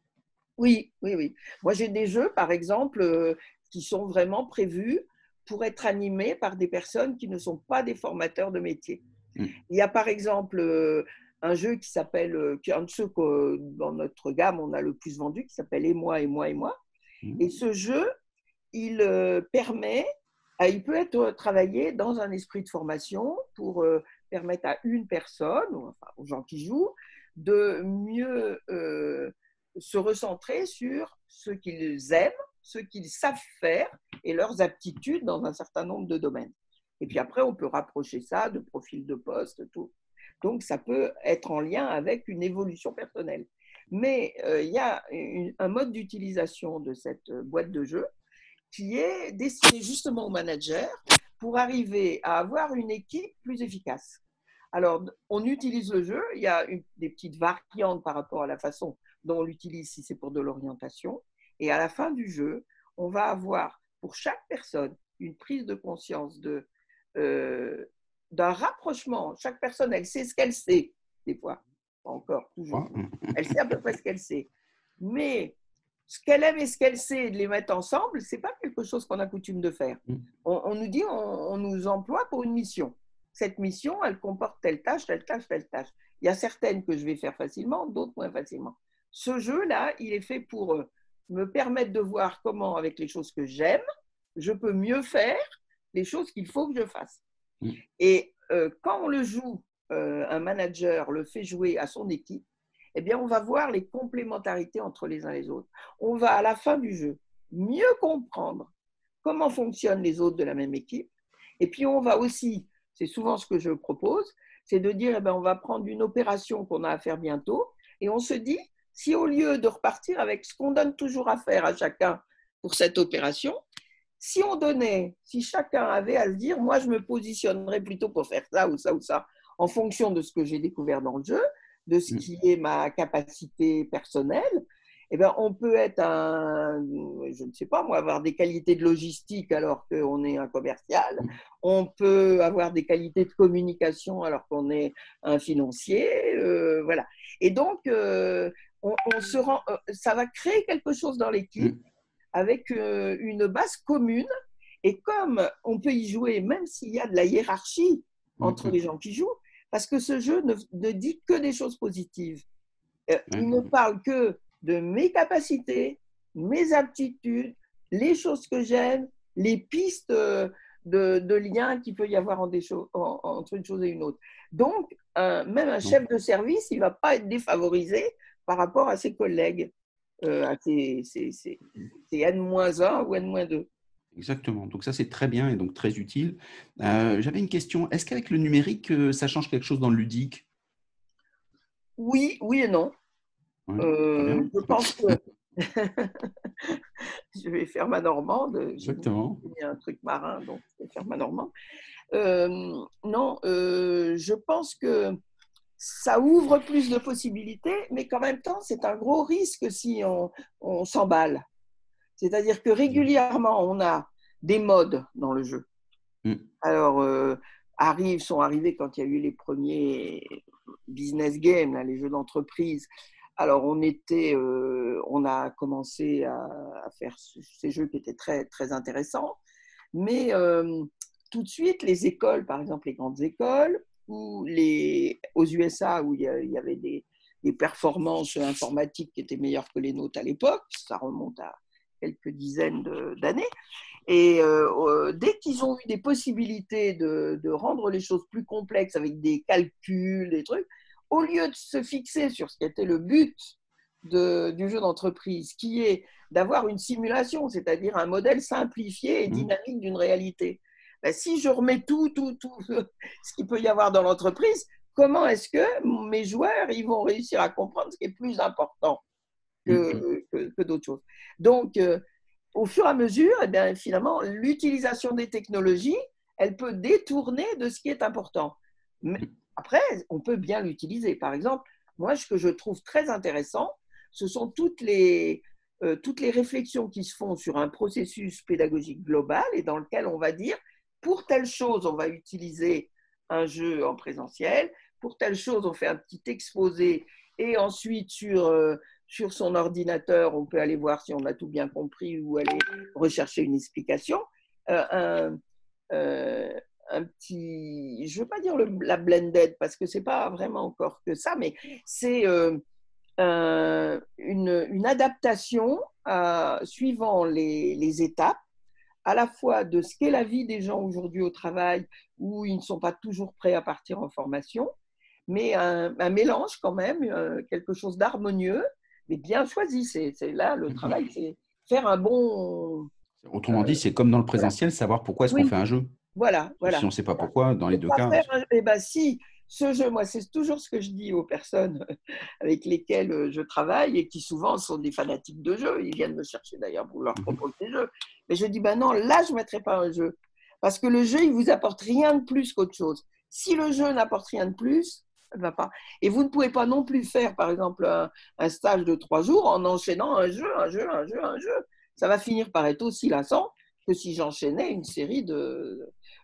Oui, oui, oui. Moi, j'ai des jeux, par exemple, euh, qui sont vraiment prévus pour être animés par des personnes qui ne sont pas des formateurs de métier. Mm. Il y a, par exemple, euh, un jeu qui s'appelle, euh, qui est un de ceux que dans notre gamme, on a le plus vendu, qui s'appelle Et moi, et moi, et moi. Mm. Et ce jeu, il euh, permet, ah, il peut être travaillé dans un esprit de formation pour euh, permettre à une personne, enfin, aux gens qui jouent, de mieux euh, se recentrer sur ce qu'ils aiment, ce qu'ils savent faire et leurs aptitudes dans un certain nombre de domaines. Et puis après, on peut rapprocher ça de profil de poste, tout. Donc, ça peut être en lien avec une évolution personnelle. Mais euh, il y a un mode d'utilisation de cette boîte de jeu qui est destiné justement aux managers pour arriver à avoir une équipe plus efficace. Alors, on utilise le jeu, il y a des petites variantes par rapport à la façon dont on l'utilise si c'est pour de l'orientation. Et à la fin du jeu, on va avoir pour chaque personne une prise de conscience de, euh, d'un rapprochement. Chaque personne, elle sait ce qu'elle sait, des fois, pas encore, toujours. Elle sait à peu près ce qu'elle sait. Mais ce qu'elle aime et ce qu'elle sait, de les mettre ensemble, c'est pas quelque chose qu'on a coutume de faire. Mm. On, on nous dit, on, on nous emploie pour une mission. Cette mission, elle comporte telle tâche, telle tâche, telle tâche. Il y a certaines que je vais faire facilement, d'autres moins facilement. Ce jeu-là, il est fait pour euh, me permettre de voir comment, avec les choses que j'aime, je peux mieux faire les choses qu'il faut que je fasse. Mm. Et euh, quand on le joue, euh, un manager le fait jouer à son équipe, eh bien, on va voir les complémentarités entre les uns et les autres. On va, à la fin du jeu, mieux comprendre comment fonctionnent les autres de la même équipe. Et puis, on va aussi, c'est souvent ce que je propose, c'est de dire, eh bien, on va prendre une opération qu'on a à faire bientôt, et on se dit, si au lieu de repartir avec ce qu'on donne toujours à faire à chacun pour cette opération, si on donnait, si chacun avait à se dire, moi, je me positionnerais plutôt pour faire ça ou ça ou ça, en fonction de ce que j'ai découvert dans le jeu, de ce Mm. qui est ma capacité personnelle, eh ben, on peut être un, je ne sais pas moi, avoir des qualités de logistique alors qu'on est un commercial. Mm. On peut avoir des qualités de communication alors qu'on est un financier. euh, voilà. Et donc, euh, on, on se rend, euh, ça va créer quelque chose dans l'équipe Mm. Avec euh, une base commune. Et comme on peut y jouer, même s'il y a de la hiérarchie entre Mhm. les gens qui jouent, parce que ce jeu ne, ne dit que des choses positives. Euh. Il ne parle que de mes capacités, mes aptitudes, les choses que j'aime, les pistes euh, de, de liens qu'il peut y avoir en des choses- en- entre une chose et une autre. Donc, même un chef de service, il ne va pas être défavorisé par rapport à ses collègues, euh, à ses, ses- ses- ses N-1 ou N-2. Exactement. Donc ça, c'est très bien et donc très utile. Euh, J'avais une question. Est-ce qu'avec le numérique, euh, ça change quelque chose dans le ludique? Oui, oui et non. Euh, je pense que je vais faire ma normande. Exactement. mis un truc marin, donc je vais faire ma normande. Non, je pense que ça ouvre plus de possibilités, mais qu'en même temps, c'est un gros risque si on, on s'emballe. C'est-à-dire que régulièrement, on a des modes dans le jeu. Mm. Alors, euh, arrivent, sont arrivés quand il y a eu les premiers business games, là, les jeux d'entreprise. Alors, on était, euh, on a commencé à, à faire ce- ces jeux qui étaient très, très intéressants. Mais euh, tout de suite, les écoles, par exemple les grandes écoles, ou les, aux USA où il y, avait des, des performances informatiques qui étaient meilleures que les nôtres à l'époque, ça remonte à quelques dizaines d'années. Et dès qu'ils ont eu des possibilités de, de, rendre les choses plus complexes avec des calculs, des trucs, au lieu de se fixer sur ce qui était le but de, du jeu d'entreprise, qui est d'avoir une simulation, c'est-à-dire un modèle simplifié et mmh. dynamique d'une réalité. Ben, si je remets tout, tout, tout ce qu'il peut y avoir dans l'entreprise, comment est-ce que mes joueurs ils vont réussir à comprendre ce qui est plus important que, mmh. que, que d'autres choses? Donc, euh, au fur et à mesure, eh bien, finalement, l'utilisation des technologies, elle peut détourner de ce qui est important. Mais après, on peut bien l'utiliser. Par exemple, moi, ce que je trouve très intéressant, ce sont toutes les, euh, toutes les réflexions qui se font sur un processus pédagogique global et dans lequel on va dire, pour telle chose, on va utiliser un jeu en présentiel, pour telle chose, on fait un petit exposé et ensuite sur, euh, son ordinateur, on peut aller voir si on a tout bien compris ou aller rechercher une explication. Euh, un, un, petit, je ne veux pas dire la blended parce que c'est pas vraiment encore que ça, mais c'est euh, une, adaptation euh, suivant les, étapes, à la fois de ce qu'est la vie des gens aujourd'hui au travail, où ils ne sont pas toujours prêts à partir en formation, mais un, un mélange quand même, euh, quelque chose d'harmonieux, mais bien choisi. C'est là le mhm. travail, c'est faire un bon. Autrement dit, c'est comme dans le présentiel, savoir pourquoi est-ce qu'on fait un jeu. Voilà, voilà. Si on ne sait pas pourquoi, dans les deux cas. eh ben, si, ce jeu, moi, c'est toujours ce que je dis aux personnes avec lesquelles euh, je travaille et qui souvent sont des fanatiques de jeux. Ils viennent me chercher d'ailleurs pour leur mhm. proposer des jeux. Mais je dis, ben non, là, je ne mettrai pas un jeu. Parce que le jeu, il vous apporte rien de plus qu'autre chose. Si le jeu n'apporte rien de plus, ne va pas. Et vous ne pouvez pas non plus faire, par exemple, un, stage de trois jours en enchaînant un jeu, un jeu, un jeu, un jeu. Ça va finir par être aussi lassant que si j'enchaînais une série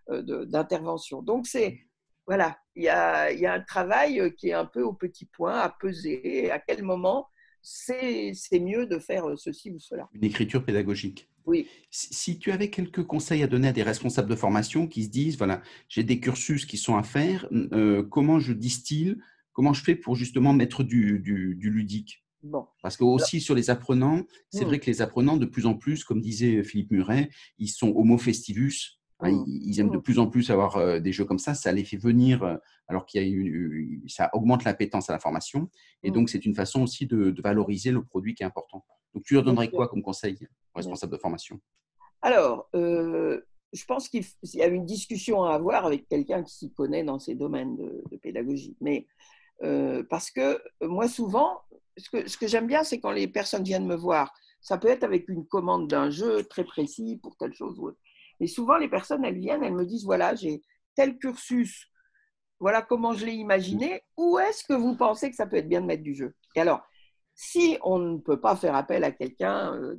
d'interventions. De, Donc, c'est voilà, il y a, un travail euh, qui est un peu au petit point, à peser, à quel moment c'est mieux de faire euh, ceci ou cela. Une écriture pédagogique. Oui. Si, tu avais quelques conseils à donner à des responsables de formation qui se disent, voilà, j'ai des cursus qui sont à faire, euh, comment je distille, comment je fais pour justement mettre du, ludique? Bon. Parce que aussi sur les apprenants, c'est hmm. vrai que les apprenants, de plus en plus, comme disait Philippe Muret, ils sont homo festivus, Hein, mmh. Ils, aiment de mmh. plus en plus avoir euh, des jeux comme ça. Ça les fait venir, euh, alors qu'il y a eu, ça augmente l'appétence à la formation. Et mmh. donc, c'est une façon aussi de, valoriser le produit qui est important. Donc, tu leur donnerais quoi comme conseil aux responsables de formation? Alors, euh, je pense qu'il y a une discussion à avoir avec quelqu'un qui s'y connaît dans ces domaines de, pédagogie. Mais parce que moi, souvent, ce que, ce que j'aime bien, c'est quand les personnes viennent me voir. Ça peut être avec une commande d'un jeu très précis pour telle chose ou autre. Et souvent, les personnes, elles viennent, elles me disent, voilà, j'ai tel cursus, voilà comment je l'ai imaginé, où est-ce que vous pensez que ça peut être bien de mettre du jeu? Et alors, si on ne peut pas faire appel à quelqu'un euh,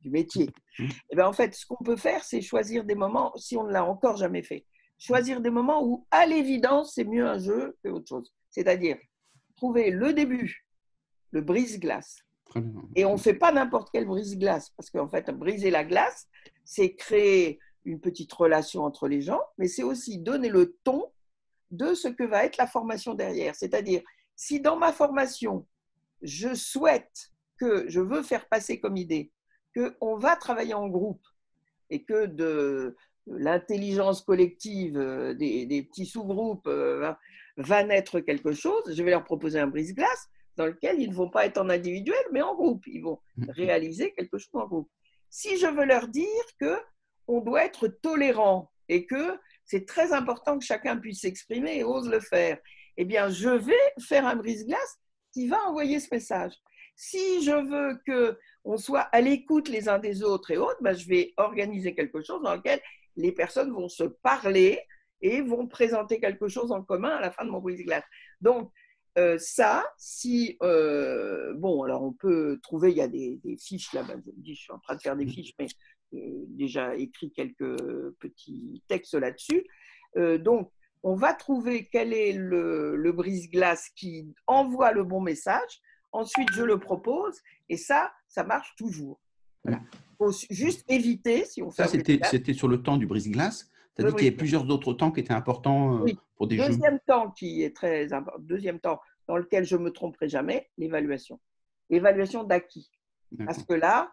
du métier, eh bien, en fait, ce qu'on peut faire, c'est choisir des moments, si on ne l'a encore jamais fait, choisir des moments où, à l'évidence, c'est mieux un jeu que autre chose. C'est-à-dire, trouver le début, le brise-glace. Et on ne fait pas n'importe quel brise-glace, parce qu'en fait, briser la glace, c'est créer une petite relation entre les gens, mais c'est aussi donner le ton de ce que va être la formation derrière. C'est-à-dire, si dans ma formation, je souhaite que je veux faire passer comme idée qu'on va travailler en groupe et que de l'intelligence collective euh, des, petits sous-groupes euh, va naître quelque chose, je vais leur proposer un brise-glace dans lequel ils ne vont pas être en individuel, mais en groupe. Ils vont mmh. réaliser quelque chose en groupe si je veux leur dire que on doit être tolérant et que c'est très important que chacun puisse s'exprimer et ose le faire, eh bien, je vais faire un brise-glace qui va envoyer ce message. Si je veux que on soit à l'écoute les uns des autres et autres, ben, je vais organiser quelque chose dans lequel les personnes vont se parler et vont présenter quelque chose en commun à la fin de mon brise-glace. Donc, euh, ça, si, euh, bon, alors on peut trouver, il y a des, fiches là, bas je, je suis en train de faire des mmh. fiches, mais euh, déjà écrit quelques petits textes là-dessus. donc, on va trouver quel est le, le brise-glace qui envoie le bon message. Ensuite, je le propose et ça, ça marche toujours. Voilà. faut juste éviter, si on fait. Ça, c'était sur le temps du brise-glace. C'est-à-dire qu'il y a plusieurs autres temps qui étaient importants euh, pour des Deuxième temps qui est très important, deuxième temps dans lequel je ne me tromperai jamais, l'évaluation. L'évaluation d'acquis. Parce que là,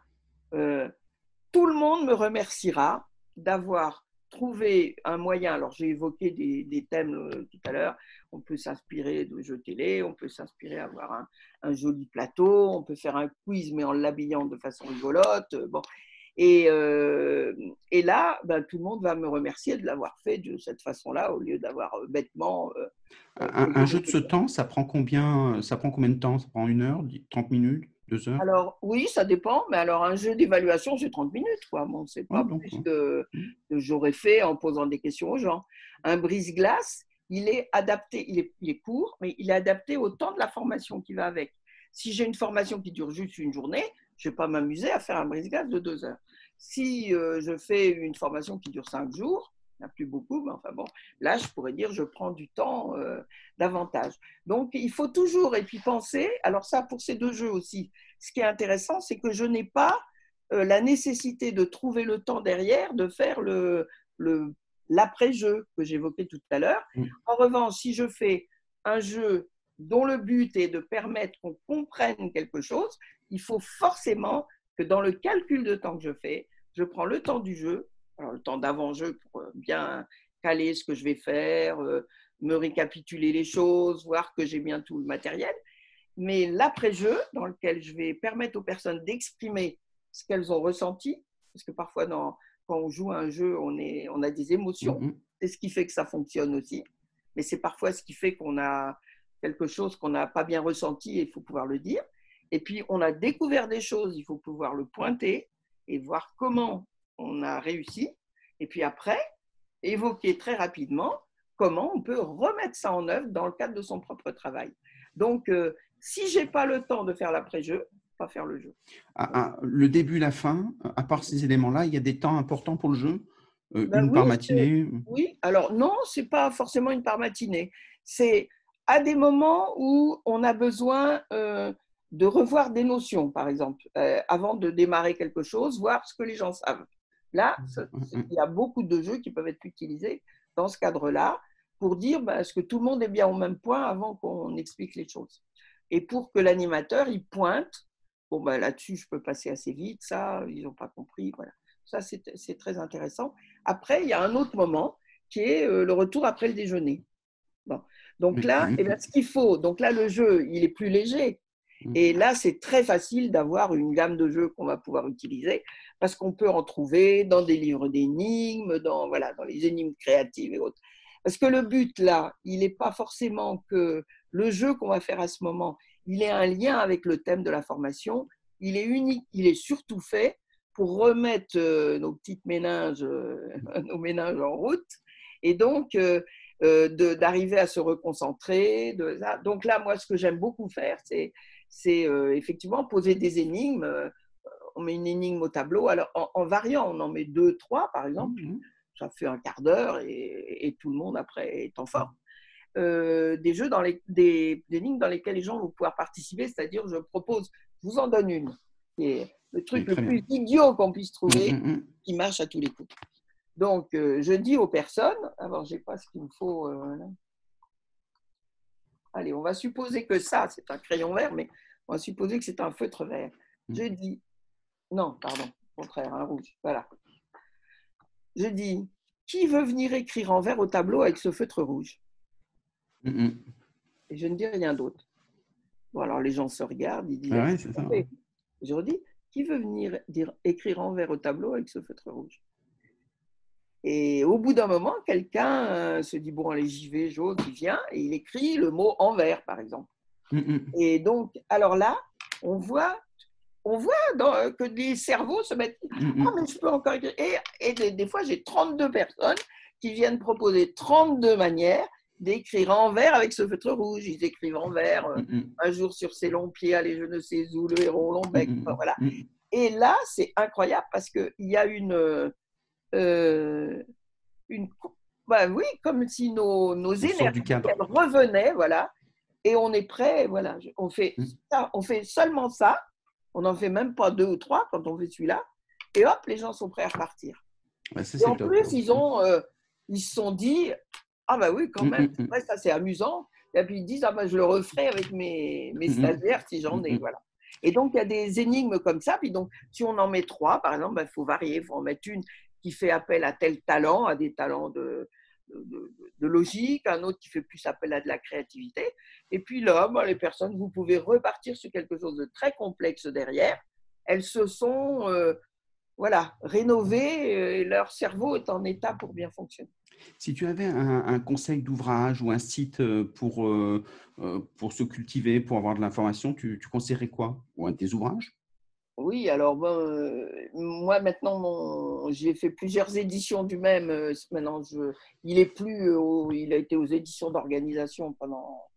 tout le monde me remerciera d'avoir trouvé un moyen. Alors, j'ai évoqué des, thèmes tout à l'heure. On peut s'inspirer de jeux télé, on peut s'inspirer d'avoir un, un, joli plateau, on peut faire un quiz, mais en l'habillant de façon rigolote. Bon. Et, et là, ben, tout le monde va me remercier de l'avoir fait de cette façon-là, au lieu d'avoir bêtement. un, un jeu de ce temps, ça prend combien Ça prend combien de temps? Ça prend une heure, 30 minutes alors, oui, ça dépend, mais alors un jeu d'évaluation, c'est 30 minutes. Quoi. Bon, c'est pas plus hein. que, j'aurais fait en posant des questions aux gens. Un brise-glace, il est adapté, il est, il est, court, mais il est adapté au temps de la formation qui va avec. Si j'ai une formation qui dure juste une journée, je ne vais pas m'amuser à faire un brise-glace de deux heures. Si euh, je fais une formation qui dure cinq jours, il n'y a plus beaucoup, mais enfin bon, là, je pourrais dire, je prends du temps euh, davantage. Donc, il faut toujours, et puis penser, alors ça, pour ces deux jeux aussi, ce qui est intéressant, c'est que je n'ai pas euh, la nécessité de trouver le temps derrière de faire le, l'après-jeu que j'évoquais tout à l'heure. Mm. En revanche, si je fais un jeu dont le but est de permettre qu'on comprenne quelque chose, il faut forcément que dans le calcul de temps que je fais, je prends le temps du jeu alors, le temps d'avant-jeu pour euh, bien caler ce que je vais faire, euh, me récapituler les choses, voir que j'ai bien tout le matériel. Mais l'après-jeu, dans lequel je vais permettre aux personnes d'exprimer ce qu'elles ont ressenti, parce que parfois, quand on joue à un jeu, on, est, on a des émotions. Mm-hmm. C'est ce qui fait que ça fonctionne aussi. Mais c'est parfois ce qui fait qu'on a quelque chose qu'on n'a pas bien ressenti et il faut pouvoir le dire. Et puis, on a découvert des choses, il faut pouvoir le pointer et voir comment on a réussi. Et puis après, évoquer très rapidement comment on peut remettre ça en œuvre dans le cadre de son propre travail. Donc, euh, si j'ai pas le temps de faire l'après-jeu, pas faire le jeu. Ah, ah, le début, la fin, à part ces éléments-là, il y a des temps importants pour le jeu euh, ben Une par matinée Oui, alors non, c'est pas forcément une par matinée. C'est à des moments où on a besoin euh, de revoir des notions, par exemple, avant de démarrer quelque chose, voir ce que les gens savent. Là, mmh, mmh, mmh. il y a beaucoup de jeux qui peuvent être utilisés dans ce cadre-là pour dire bah, est-ce que tout le monde est bien au même point avant qu'on explique les choses? Et pour que l'animateur, il pointe, bon, bah, là-dessus, je peux passer assez vite, ça, ils n'ont pas compris. Voilà. Ça, c'est très intéressant. Après, il y a un autre moment qui est euh, le retour après le déjeuner. Bon. Donc là, eh ce qu'il faut, donc là, le jeu, il est plus léger. Et là, c'est très facile d'avoir une gamme de jeux qu'on va pouvoir utiliser parce qu'on peut en trouver dans des livres d'énigmes, dans, voilà, dans les énigmes créatives et autres. Parce que le but là, il n'est pas forcément que le jeu qu'on va faire à ce moment, il ait un lien avec le thème de la formation. Il est unique, il est surtout fait pour remettre euh, nos petites méninges, euh, nos méninges en route. Et donc, euh, d'arriver à se reconcentrer. Donc là, moi, ce que j'aime beaucoup faire, c'est effectivement poser des énigmes on met une énigme au tableau. Alors, en, variant, on en met deux, trois, par exemple. Mmh Ça fait un quart d'heure et, tout le monde, après, est en forme. Euh, des jeux, dans les, des, énigmes dans lesquelles les gens vont pouvoir participer, c'est-à-dire, je propose, je vous en donne une. C'est le truc le plus idiot qu'on puisse trouver, mmh, mmh, qui marche à tous les coups. Donc, euh, je dis aux personnes, alors, je n'ai pas ce qu'il me faut. Euh, Allez, on va supposer que ça, c'est un crayon vert, mais on va supposer que c'est un feutre vert. Je dis, non, pardon, au contraire, un rouge. Voilà. Je dis, qui veut venir écrire en vert au tableau avec ce feutre rouge? Et je ne dis rien d'autre. Bon, alors les gens se regardent, ils disent. Ah je redis, qui veut venir dire, écrire en vert au tableau avec ce feutre rouge? Et au bout d'un moment, quelqu'un euh, se dit bon, allez, j'y vais, jaune, il vient et il écrit le mot en vert, par exemple. Et donc, alors là, on voit on voit euh, que les cerveaux se mettent. Mm, mm. Ah, mais je peux encore Et, et des, fois, j'ai 32 personnes qui viennent proposer 32 manières d'écrire en vert avec ce feutre rouge. Ils écrivent en vert euh, mm, un jour sur ses longs pieds, allez, je ne sais où, le héros long bec. voilà. Et là, c'est incroyable parce qu'il y a une. Euh, une bah oui, comme si nos, nos énergies revenaient, voilà, et on est prêt, voilà, on fait, ça, on fait seulement ça, on n'en fait même pas deux ou trois quand on fait celui-là. Et hop, les gens sont prêts à repartir. et en plus, ils ont, euh, ils se sont dit, ah bah oui, quand mm, même, mm, mm. ça c'est amusant. Et puis ils disent, ah bah je le referai avec mes, mes stagiaires si j'en ai. Voilà. Et donc, il y a des énigmes comme ça. Puis donc, si on en met trois, par exemple, il ben, faut varier. Il faut en mettre une qui fait appel à tel talent, à des talents de, logique, un autre qui fait plus appel à de la créativité. Et puis ben, les personnes, vous pouvez repartir sur quelque chose de très complexe derrière. Elles se sont euh, voilà, rénovées euh, et leur cerveau est en état pour bien fonctionner. Si tu avais un, conseil d'ouvrage ou un site euh, pour, pour se cultiver, pour avoir de l'information, tu, tu conseillerais quoi? Ou un de tes ouvrages? Oui, alors moi maintenant, j'ai fait plusieurs éditions du même. Maintenant, je, il est plus, il a été aux éditions d'organisation pendant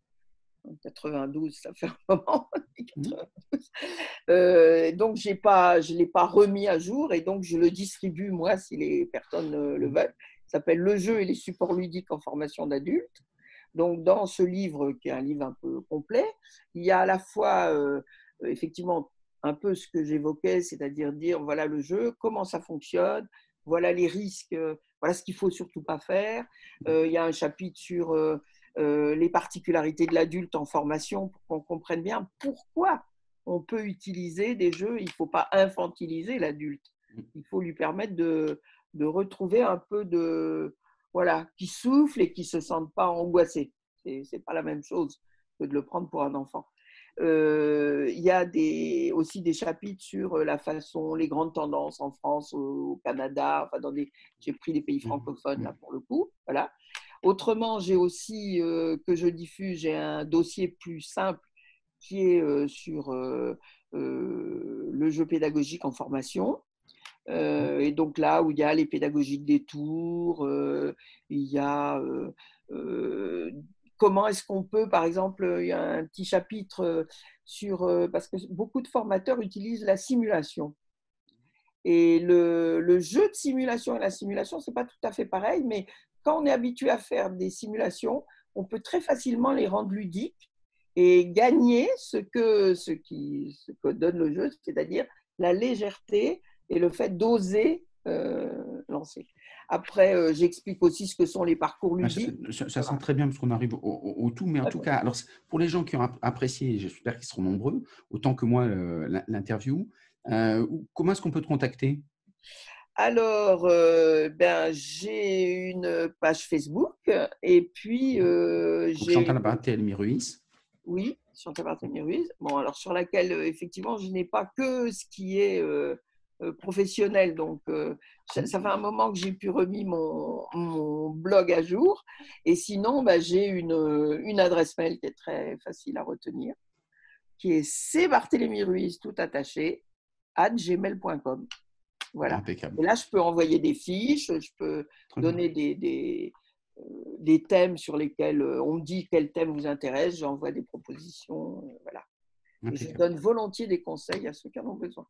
92, ça fait un moment. Mmh. donc, j'ai pas, je ne l'ai pas remis à jour et donc je le distribue, moi, si les personnes le veulent. Ça s'appelle Le jeu et les supports ludiques en formation d'adultes. Donc, dans ce livre, qui est un livre un peu complet, il y a à la fois, effectivement, un peu ce que j'évoquais, c'est-à-dire dire voilà le jeu, comment ça fonctionne, voilà les risques, voilà ce qu'il faut surtout pas faire. il y a un chapitre sur euh, les particularités de l'adulte en formation pour qu'on comprenne bien pourquoi on peut utiliser des jeux. Il ne faut pas infantiliser l'adulte. Mmh. Il faut lui permettre de, de, retrouver un peu de. Voilà, qui souffle et qui ne se sente pas angoissé. Ce n'est pas la même chose que de le prendre pour un enfant. Euh, il y a des, aussi des chapitres sur la façon, les grandes tendances en France, au, Canada, enfin dans des, j'ai pris des pays mmh. francophones là pour le coup, voilà. Autrement, j'ai aussi, euh, que je diffuse, j'ai un dossier plus simple qui est euh, sur euh, le jeu pédagogique en formation. et donc là où il y a les pédagogiques des tours, il y a comment est-ce qu'on peut, par exemple, il y a un petit chapitre sur, parce que beaucoup de formateurs utilisent la simulation. Et le, jeu de simulation et la simulation, ce n'est pas tout à fait pareil, mais quand on est habitué à faire des simulations, on peut très facilement les rendre ludiques et gagner ce que, donne le jeu, c'est-à-dire la légèreté et le fait d'oser euh, lancer. Après, euh, j'explique aussi ce que sont les parcours ah, ludiques. ça, sent très bien parce qu'on arrive au, tout, mais en tout cas, alors pour les gens qui ont apprécié, j'espère qu'ils seront nombreux, autant que moi, l'interview, euh, comment est-ce qu'on peut te contacter? Alors, euh, ben, j'ai une page Facebook et puis j'ai. Chantal Barthélemy Ruiz. Oui, Chantal Barthélemy Ruiz. Bon, alors sur laquelle, effectivement, je n'ai pas que ce qui est professionnel. Donc, ça, fait un moment que j'ai pu remis mon, mon, blog à jour. Et sinon, ben, j'ai une, une, adresse mail qui est très facile à retenir, qui est cbarthélémy tout attaché, at gmail.com. Voilà. Et là, je peux envoyer des fiches, je peux donner des, des, euh, des, thèmes sur lesquels euh, on me dit quel thème vous intéresse, j'envoie des propositions. Euh, voilà. je donne volontiers des conseils à ceux qui en ont besoin.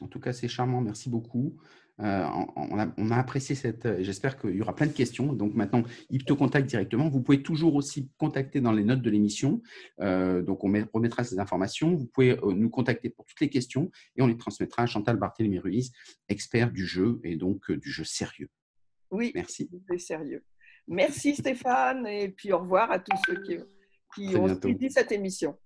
En tout cas, c'est charmant. Merci beaucoup. Euh, on, a, apprécié cette. Euh, j'espère qu'il y aura plein de questions. Donc maintenant, il te directement. Vous pouvez toujours aussi contacter dans les notes de l'émission. Euh, donc on remettra ces informations. Vous pouvez nous contacter pour toutes les questions et on les transmettra à Chantal Barthélémy Ruiz, expert du jeu et donc du jeu sérieux. Oui, merci. sérieux. Merci Stéphane et puis au revoir à tous ceux qui, qui ont suivi cette émission.